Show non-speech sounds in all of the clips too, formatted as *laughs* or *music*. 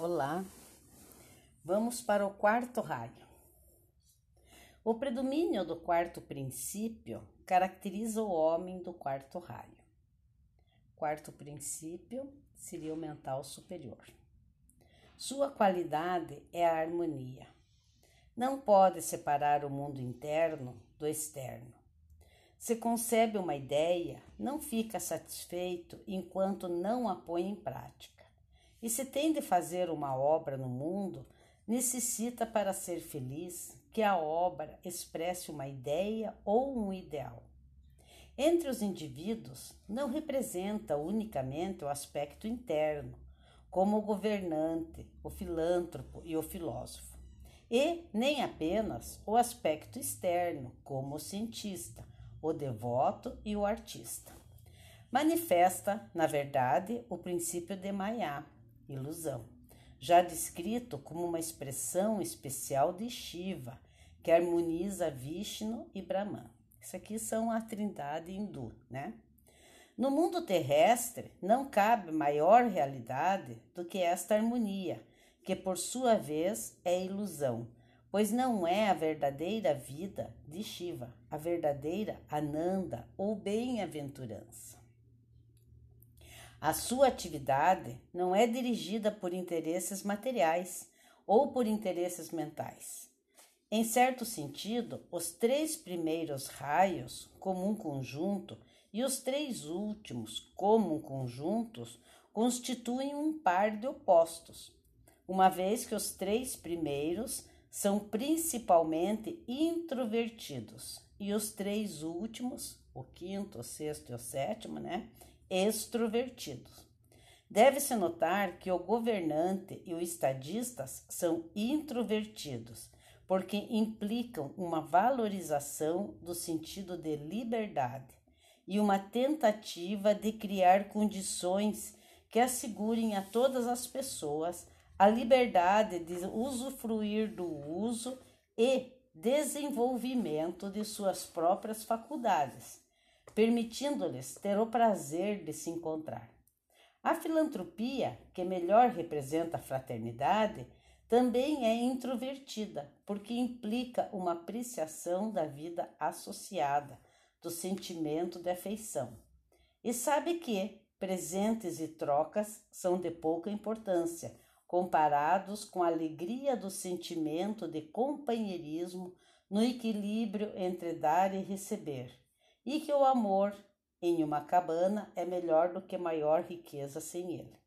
Olá, vamos para o quarto raio. O predomínio do quarto princípio caracteriza o homem do quarto raio. Quarto princípio seria o mental superior. Sua qualidade é a harmonia. Não pode separar o mundo interno do externo. Se concebe uma ideia, não fica satisfeito enquanto não a põe em prática. E se tem de fazer uma obra no mundo, necessita para ser feliz que a obra expresse uma ideia ou um ideal. Entre os indivíduos, não representa unicamente o aspecto interno, como o governante, o filântropo e o filósofo, e nem apenas o aspecto externo, como o cientista, o devoto e o artista. Manifesta, na verdade, o princípio de Maya, ilusão, já descrito como uma expressão especial de Shiva, que harmoniza Vishnu e Brahman. Isso aqui são a trindade hindu, né? No mundo terrestre, não cabe maior realidade do que esta harmonia, que por sua vez é ilusão, pois não é a verdadeira vida de Shiva, a verdadeira Ananda ou bem-aventurança. A sua atividade não é dirigida por interesses materiais ou por interesses mentais. Em certo sentido, os três primeiros raios, como um conjunto, e os três últimos, como um conjuntos, constituem um par de opostos, uma vez que os três primeiros são principalmente introvertidos e os três últimos, o quinto, o sexto e o sétimo, né, extrovertidos. Deve-se notar que o governante e o estadista são introvertidos, porque implicam uma valorização do sentido de liberdade e uma tentativa de criar condições que assegurem a todas as pessoas a liberdade de usufruir do uso e desenvolvimento de suas próprias faculdades permitindo-lhes ter o prazer de se encontrar. A filantropia, que melhor representa a fraternidade, também é introvertida, porque implica uma apreciação da vida associada, do sentimento de afeição. E sabe que presentes e trocas são de pouca importância, comparados com a alegria do sentimento de companheirismo no equilíbrio entre dar e receber e que o amor em uma cabana é melhor do que maior riqueza sem ele.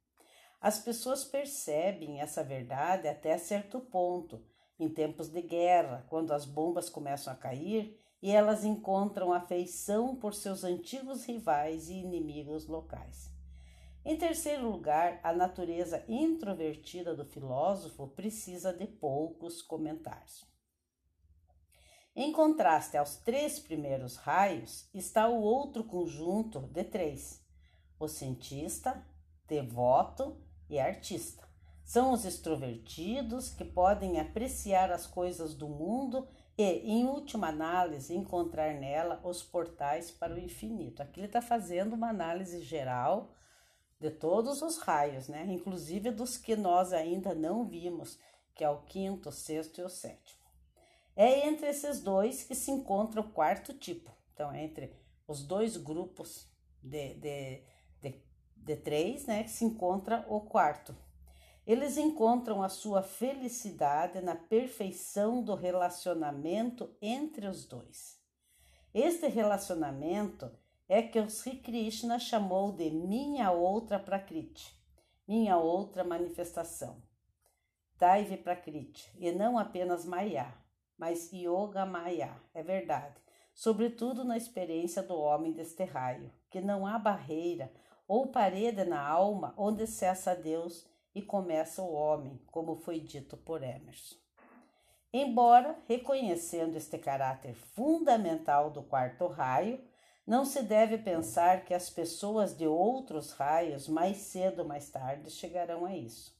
As pessoas percebem essa verdade até certo ponto, em tempos de guerra, quando as bombas começam a cair e elas encontram afeição por seus antigos rivais e inimigos locais. Em terceiro lugar, a natureza introvertida do filósofo precisa de poucos comentários. Em contraste aos três primeiros raios, está o outro conjunto de três: o cientista, devoto e artista. São os extrovertidos que podem apreciar as coisas do mundo e, em última análise, encontrar nela os portais para o infinito. Aqui ele está fazendo uma análise geral de todos os raios, né? Inclusive dos que nós ainda não vimos, que é o quinto, sexto e o sétimo. É entre esses dois que se encontra o quarto tipo. Então, é entre os dois grupos de, de, de, de três, né, que se encontra o quarto. Eles encontram a sua felicidade na perfeição do relacionamento entre os dois. Este relacionamento é que o Sri Krishna chamou de minha outra Prakriti, minha outra manifestação. Daivi Prakriti, e não apenas Maya mas Yoga Maya, é verdade, sobretudo na experiência do homem deste raio, que não há barreira ou parede na alma onde cessa Deus e começa o homem, como foi dito por Emerson. Embora, reconhecendo este caráter fundamental do quarto raio, não se deve pensar que as pessoas de outros raios, mais cedo ou mais tarde, chegarão a isso.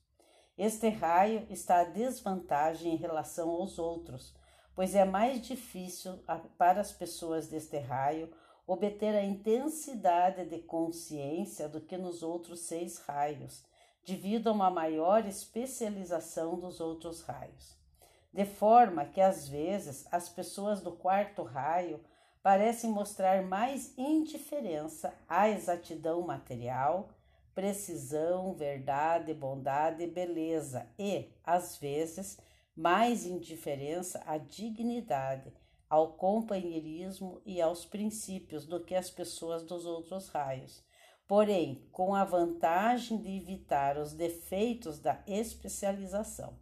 Este raio está à desvantagem em relação aos outros, pois é mais difícil para as pessoas deste raio obter a intensidade de consciência do que nos outros seis raios, devido a uma maior especialização dos outros raios. De forma que às vezes as pessoas do quarto raio parecem mostrar mais indiferença à exatidão material, precisão, verdade, bondade beleza, e, às vezes, mais indiferença à dignidade, ao companheirismo e aos princípios do que as pessoas dos outros raios, porém com a vantagem de evitar os defeitos da especialização.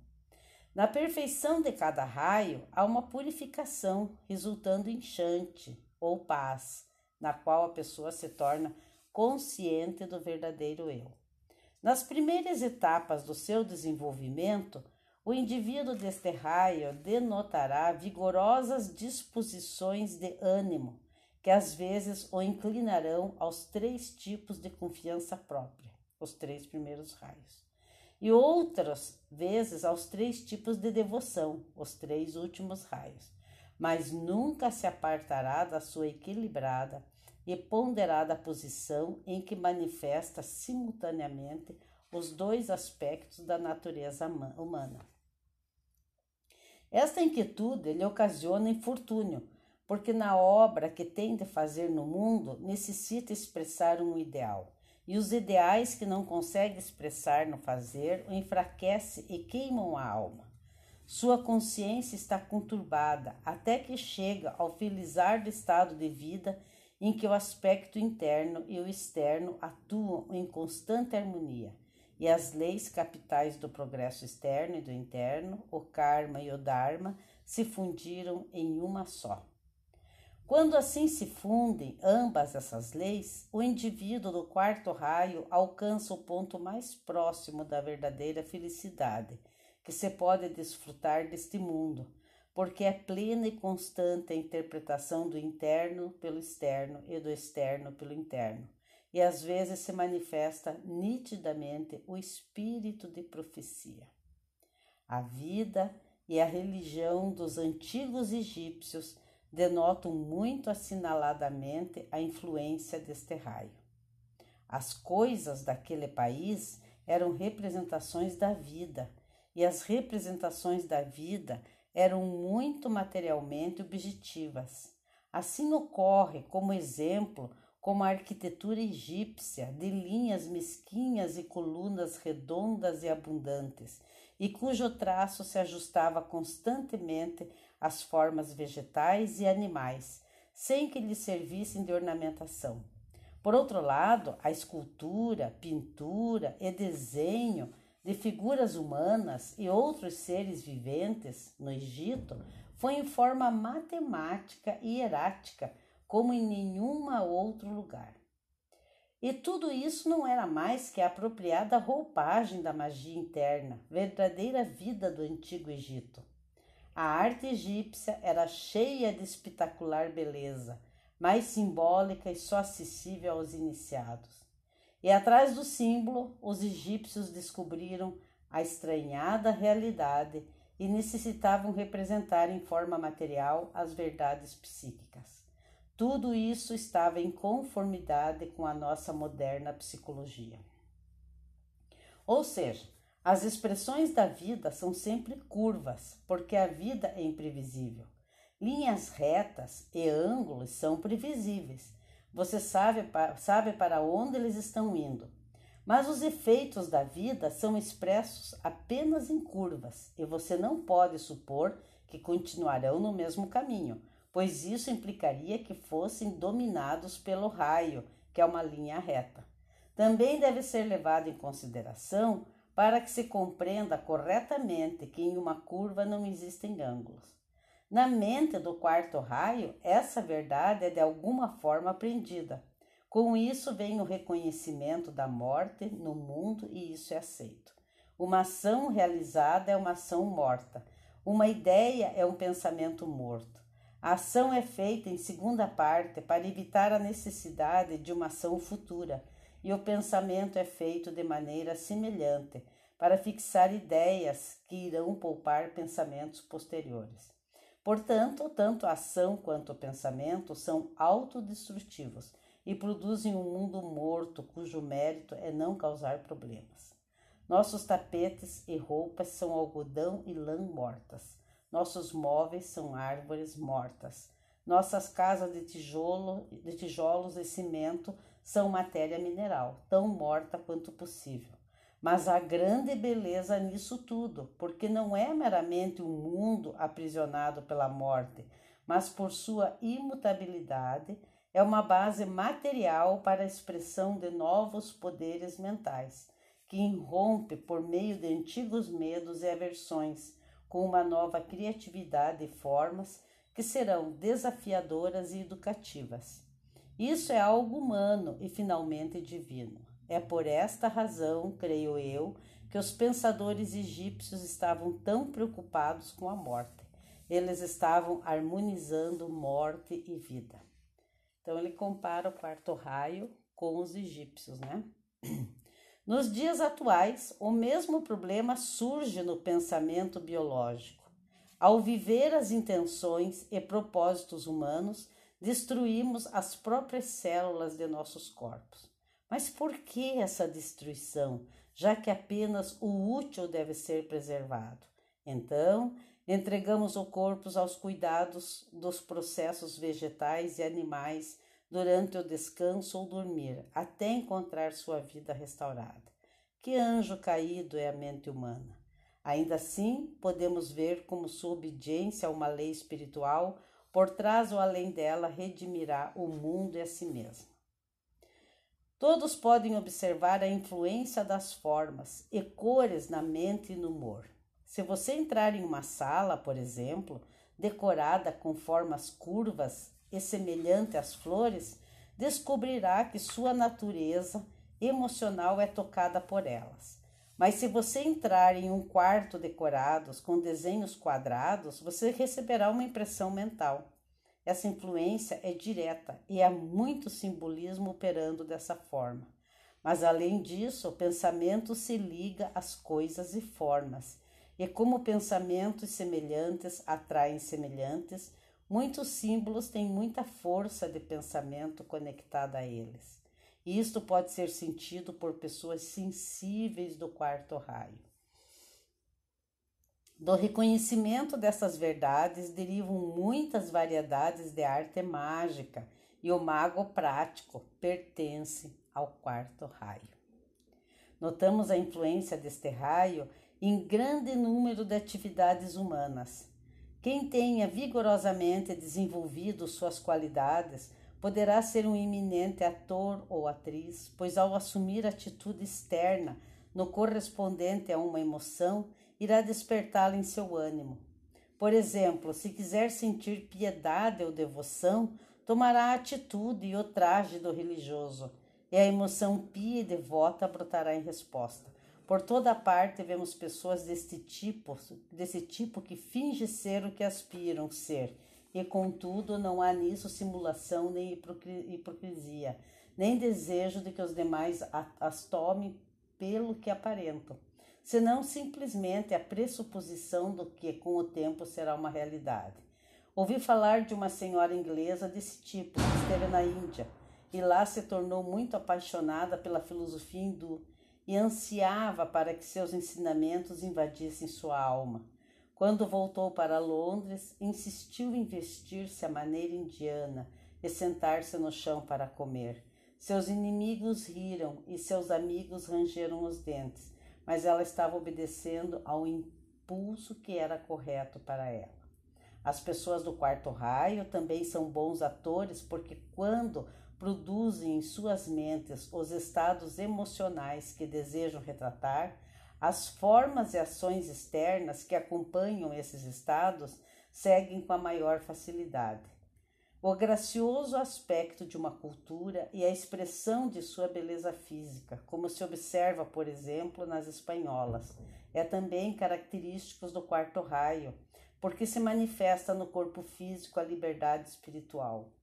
Na perfeição de cada raio há uma purificação, resultando em chante ou paz, na qual a pessoa se torna consciente do verdadeiro eu. Nas primeiras etapas do seu desenvolvimento, o indivíduo deste raio denotará vigorosas disposições de ânimo, que às vezes o inclinarão aos três tipos de confiança própria, os três primeiros raios, e outras vezes aos três tipos de devoção, os três últimos raios, mas nunca se apartará da sua equilibrada e ponderada posição em que manifesta simultaneamente os dois aspectos da natureza humana. Esta inquietude lhe ocasiona infortúnio, porque na obra que tem de fazer no mundo necessita expressar um ideal, e os ideais que não consegue expressar no fazer o enfraquece e queimam a alma. Sua consciência está conturbada até que chega ao felizar do estado de vida em que o aspecto interno e o externo atuam em constante harmonia e as leis capitais do progresso externo e do interno, o karma e o dharma, se fundiram em uma só. Quando assim se fundem ambas essas leis, o indivíduo do quarto raio alcança o ponto mais próximo da verdadeira felicidade que se pode desfrutar deste mundo, porque é plena e constante a interpretação do interno pelo externo e do externo pelo interno e às vezes se manifesta nitidamente o espírito de profecia. A vida e a religião dos antigos egípcios denotam muito assinaladamente a influência deste raio. As coisas daquele país eram representações da vida, e as representações da vida eram muito materialmente objetivas. Assim ocorre, como exemplo, como a arquitetura egípcia, de linhas mesquinhas e colunas redondas e abundantes, e cujo traço se ajustava constantemente às formas vegetais e animais, sem que lhe servissem de ornamentação. Por outro lado, a escultura, pintura e desenho de figuras humanas e outros seres viventes no Egito foi em forma matemática e hierática como em nenhuma outro lugar. E tudo isso não era mais que a apropriada roupagem da magia interna, verdadeira vida do antigo Egito. A arte egípcia era cheia de espetacular beleza, mais simbólica e só acessível aos iniciados. E atrás do símbolo, os egípcios descobriram a estranhada realidade e necessitavam representar em forma material as verdades psíquicas. Tudo isso estava em conformidade com a nossa moderna psicologia. Ou seja, as expressões da vida são sempre curvas, porque a vida é imprevisível. Linhas retas e ângulos são previsíveis. Você sabe, sabe para onde eles estão indo. Mas os efeitos da vida são expressos apenas em curvas e você não pode supor que continuarão no mesmo caminho, pois isso implicaria que fossem dominados pelo raio, que é uma linha reta. Também deve ser levado em consideração para que se compreenda corretamente que em uma curva não existem ângulos. Na mente do quarto raio, essa verdade é de alguma forma aprendida. Com isso vem o reconhecimento da morte no mundo e isso é aceito. Uma ação realizada é uma ação morta. Uma ideia é um pensamento morto. A ação é feita em segunda parte para evitar a necessidade de uma ação futura, e o pensamento é feito de maneira semelhante para fixar ideias que irão poupar pensamentos posteriores. Portanto, tanto a ação quanto o pensamento são autodestrutivos e produzem um mundo morto cujo mérito é não causar problemas. Nossos tapetes e roupas são algodão e lã mortas. Nossos móveis são árvores mortas. Nossas casas de tijolo, de tijolos e cimento são matéria mineral, tão morta quanto possível. Mas há grande beleza nisso tudo, porque não é meramente um mundo aprisionado pela morte, mas por sua imutabilidade é uma base material para a expressão de novos poderes mentais que irrompe por meio de antigos medos e aversões, com uma nova criatividade e formas que serão desafiadoras e educativas. Isso é algo humano e finalmente divino. É por esta razão, creio eu, que os pensadores egípcios estavam tão preocupados com a morte. Eles estavam harmonizando morte e vida. Então ele compara o quarto raio com os egípcios, né? *clears throat* Nos dias atuais, o mesmo problema surge no pensamento biológico. Ao viver as intenções e propósitos humanos, destruímos as próprias células de nossos corpos. Mas por que essa destruição, já que apenas o útil deve ser preservado? Então, entregamos o corpo aos cuidados dos processos vegetais e animais durante o descanso ou dormir, até encontrar sua vida restaurada. Que anjo caído é a mente humana! Ainda assim, podemos ver como sua obediência a uma lei espiritual, por trás ou além dela, redimirá o mundo e a si mesma. Todos podem observar a influência das formas e cores na mente e no humor. Se você entrar em uma sala, por exemplo, decorada com formas curvas, e semelhante às flores, descobrirá que sua natureza emocional é tocada por elas. Mas se você entrar em um quarto decorado com desenhos quadrados, você receberá uma impressão mental. Essa influência é direta e há muito simbolismo operando dessa forma. Mas além disso, o pensamento se liga às coisas e formas, e como pensamentos semelhantes atraem semelhantes, Muitos símbolos têm muita força de pensamento conectada a eles. Isto pode ser sentido por pessoas sensíveis do quarto raio. Do reconhecimento dessas verdades derivam muitas variedades de arte mágica, e o mago prático pertence ao quarto raio. Notamos a influência deste raio em grande número de atividades humanas, quem tenha vigorosamente desenvolvido suas qualidades poderá ser um eminente ator ou atriz, pois ao assumir atitude externa no correspondente a uma emoção, irá despertá-la em seu ânimo. Por exemplo, se quiser sentir piedade ou devoção, tomará a atitude e o traje do religioso, e a emoção pia e devota brotará em resposta. Por toda parte vemos pessoas deste tipo, desse tipo que finge ser o que aspiram ser, e contudo não há nisso simulação nem hipocrisia, nem desejo de que os demais as tomem pelo que aparentam, senão simplesmente a pressuposição do que com o tempo será uma realidade. Ouvi falar de uma senhora inglesa desse tipo que esteve na Índia e lá se tornou muito apaixonada pela filosofia hindu e ansiava para que seus ensinamentos invadissem sua alma. Quando voltou para Londres, insistiu em vestir-se à maneira indiana e sentar-se no chão para comer. Seus inimigos riram e seus amigos rangeram os dentes, mas ela estava obedecendo ao impulso que era correto para ela. As pessoas do quarto raio também são bons atores porque, quando produzem em suas mentes os estados emocionais que desejam retratar, as formas e ações externas que acompanham esses estados seguem com a maior facilidade. O gracioso aspecto de uma cultura e a expressão de sua beleza física, como se observa, por exemplo, nas espanholas, é também característico do quarto raio, porque se manifesta no corpo físico a liberdade espiritual.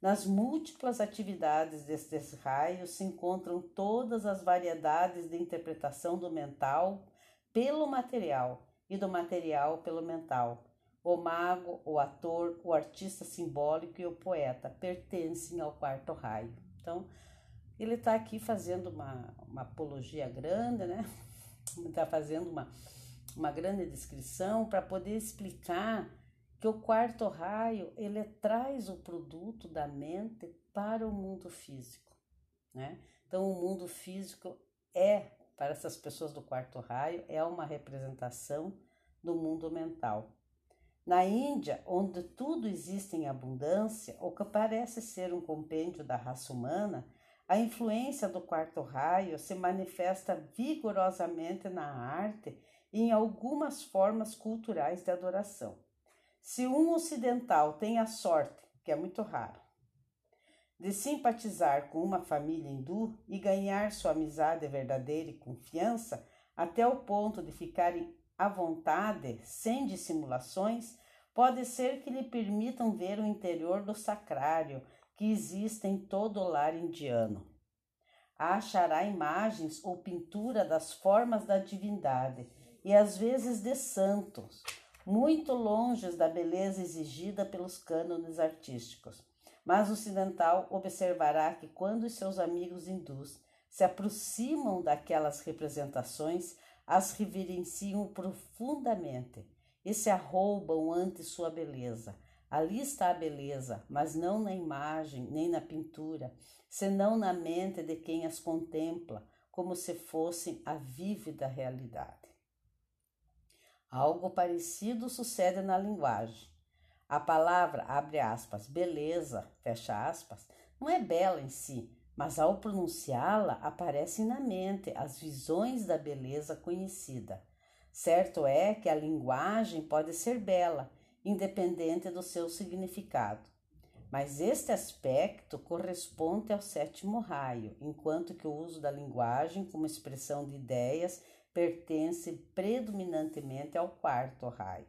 Nas múltiplas atividades destes raios se encontram todas as variedades de interpretação do mental pelo material e do material pelo mental. O mago, o ator, o artista simbólico e o poeta pertencem ao quarto raio. Então, ele está aqui fazendo uma, uma apologia grande, né? *laughs* está fazendo uma, uma grande descrição para poder explicar que o quarto raio ele traz o produto da mente para o mundo físico, né? Então o mundo físico é para essas pessoas do quarto raio é uma representação do mundo mental. Na Índia, onde tudo existe em abundância, o que parece ser um compêndio da raça humana, a influência do quarto raio se manifesta vigorosamente na arte e em algumas formas culturais de adoração. Se um ocidental tem a sorte, que é muito raro, de simpatizar com uma família hindu e ganhar sua amizade verdadeira e confiança, até o ponto de ficarem à vontade, sem dissimulações, pode ser que lhe permitam ver o interior do sacrário que existe em todo o lar indiano. Achará imagens ou pintura das formas da divindade e às vezes de santos, muito longe da beleza exigida pelos cânones artísticos. Mas o ocidental observará que quando os seus amigos hindus se aproximam daquelas representações, as reverenciam profundamente e se arroubam ante sua beleza. Ali está a beleza, mas não na imagem nem na pintura, senão na mente de quem as contempla, como se fossem a vívida realidade. Algo parecido sucede na linguagem. A palavra, abre aspas, beleza, fecha aspas, não é bela em si, mas ao pronunciá-la aparecem na mente as visões da beleza conhecida. Certo é que a linguagem pode ser bela, independente do seu significado. Mas este aspecto corresponde ao sétimo raio, enquanto que o uso da linguagem como expressão de ideias pertence predominantemente ao quarto raio.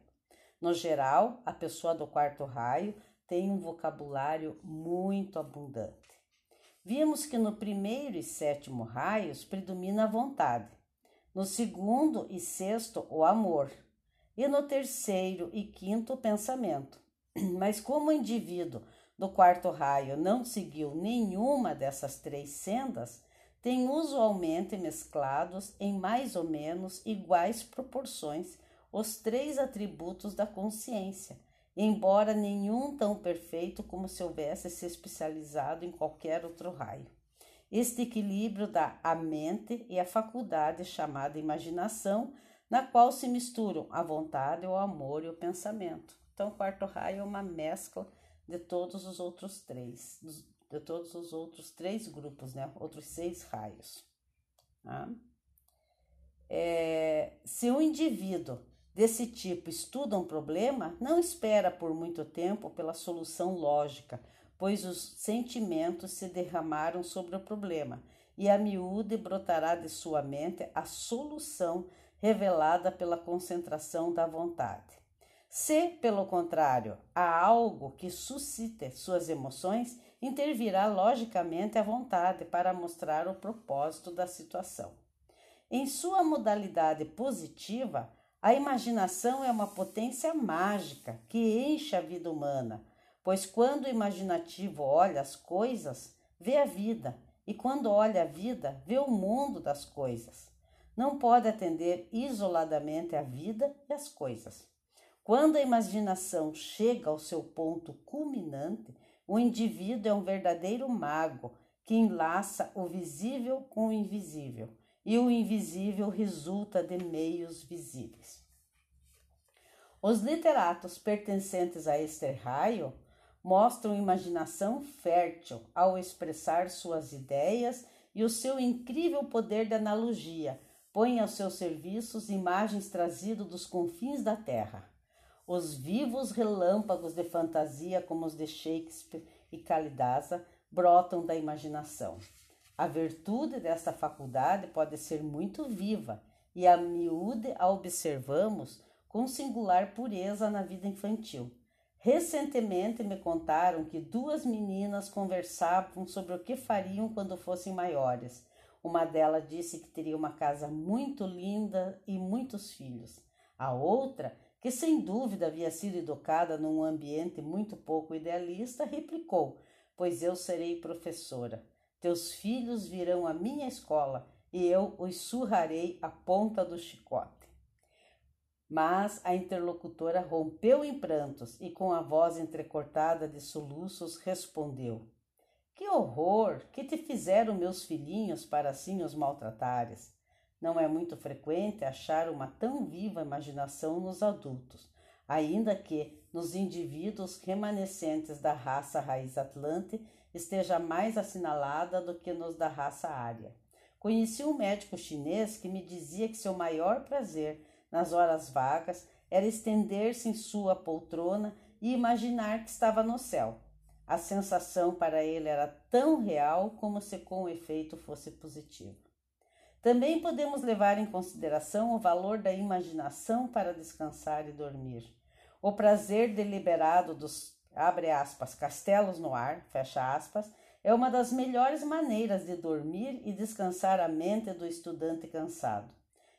No geral, a pessoa do quarto raio tem um vocabulário muito abundante. Vimos que no primeiro e sétimo raios predomina a vontade, no segundo e sexto, o amor, e no terceiro e quinto, o pensamento. *clears throat* Mas como o indivíduo do quarto raio não seguiu nenhuma dessas três sendas, tem usualmente mesclados em mais ou menos iguais proporções os três atributos da consciência embora nenhum tão perfeito como se houvesse se especializado em qualquer outro raio. Este equilíbrio dá a mente e a faculdade chamada imaginação, na qual se misturam a vontade, o amor e o pensamento. Então, o quarto raio é uma mescla de todos os outros três, de todos os outros três grupos, né? Outros seis raios. Tá? É, se um indivíduo desse tipo estuda um problema, não espera por muito tempo pela solução lógica, pois os sentimentos se derramaram sobre o problema e a miúde brotará de sua mente a solução revelada pela concentração da vontade. Se, pelo contrário, há algo que suscite suas emoções, intervirá logicamente a vontade para mostrar o propósito da situação. Em sua modalidade positiva, a imaginação é uma potência mágica que enche a vida humana, pois quando o imaginativo olha as coisas, vê a vida, e quando olha a vida, vê o mundo das coisas. Não pode atender isoladamente a vida e as coisas. Quando a imaginação chega ao seu ponto culminante, o indivíduo é um verdadeiro mago que enlaça o visível com o invisível e o invisível resulta de meios visíveis. Os literatos pertencentes a este raio mostram imaginação fértil ao expressar suas ideias e o seu incrível poder de analogia põe aos seus serviços imagens trazidas dos confins da terra. Os vivos relâmpagos de fantasia, como os de Shakespeare e Kalidasa, brotam da imaginação. A virtude desta faculdade pode ser muito viva e a miúde a observamos com singular pureza na vida infantil. Recentemente me contaram que duas meninas conversavam sobre o que fariam quando fossem maiores. Uma delas disse que teria uma casa muito linda e muitos filhos. A outra, que sem dúvida havia sido educada num ambiente muito pouco idealista, replicou: Pois eu serei professora. Teus filhos virão à minha escola e eu os surrarei a ponta do chicote. Mas a interlocutora rompeu em prantos e, com a voz entrecortada de soluços, respondeu: Que horror! Que te fizeram meus filhinhos para assim os maltratares? Não é muito frequente achar uma tão viva imaginação nos adultos, ainda que nos indivíduos remanescentes da raça raiz atlante esteja mais assinalada do que nos da raça ária. Conheci um médico chinês que me dizia que seu maior prazer nas horas vagas era estender-se em sua poltrona e imaginar que estava no céu. A sensação para ele era tão real como se com efeito fosse positivo. Também podemos levar em consideração o valor da imaginação para descansar e dormir. O prazer deliberado dos, abre aspas, castelos no ar, fecha aspas, é uma das melhores maneiras de dormir e descansar a mente do estudante cansado.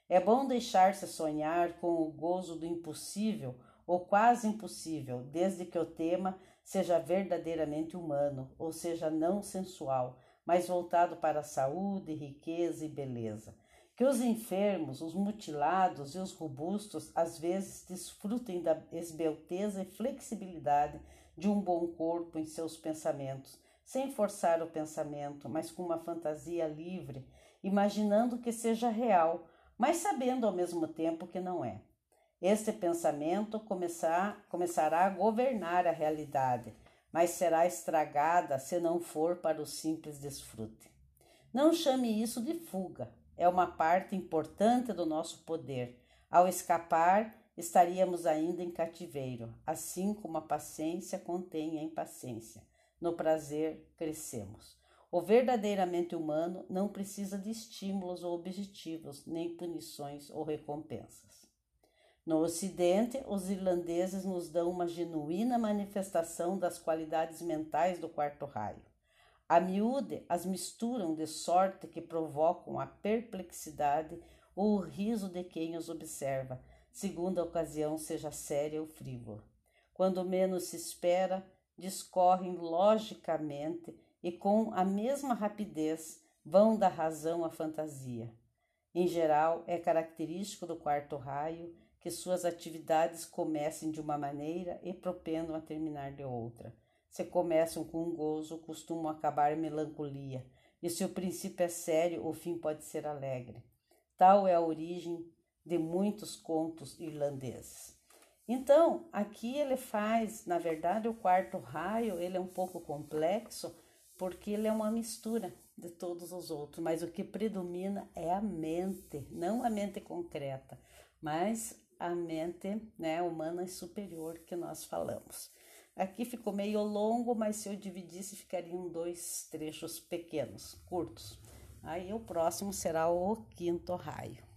É bom deixar-se sonhar com o gozo do impossível ou quase impossível, desde que o tema seja verdadeiramente humano, ou seja, não sensual, mas voltado para a saúde, riqueza e beleza. Que os enfermos, os mutilados e os robustos às vezes desfrutem da esbelteza e flexibilidade de um bom corpo em seus pensamentos, sem forçar o pensamento, mas com uma fantasia livre, imaginando que seja real, mas sabendo ao mesmo tempo que não é. Este pensamento começar, começará a governar a realidade, mas será estragada se não for para o simples desfrute. Não chame isso de fuga, é uma parte importante do nosso poder. Ao escapar, estaríamos ainda em cativeiro, assim como a paciência contém a impaciência. No prazer, crescemos. O verdadeiramente humano não precisa de estímulos ou objetivos, nem punições ou recompensas. No Ocidente, os irlandeses nos dão uma genuína manifestação das qualidades mentais do quarto raio. A miúde as misturam de sorte que provocam a perplexidade ou o riso de quem os observa, segundo a ocasião seja séria ou frívola. Quando menos se espera, discorrem logicamente e com a mesma rapidez vão da razão à fantasia. Em geral, é característico do quarto raio que suas atividades comecem de uma maneira e propendam a terminar de outra. Se começam com um gozo, costumam acabar em melancolia, e se o princípio é sério, o fim pode ser alegre. Tal é a origem de muitos contos irlandeses. Então, aqui ele faz, na verdade, o quarto raio, ele é um pouco complexo, porque ele é uma mistura de todos os outros, mas o que predomina é a mente, não a mente concreta, mas a mente né, humana superior que nós falamos. Aqui ficou meio longo, mas se eu dividisse, ficariam dois trechos pequenos, curtos. Aí o próximo será o quinto raio.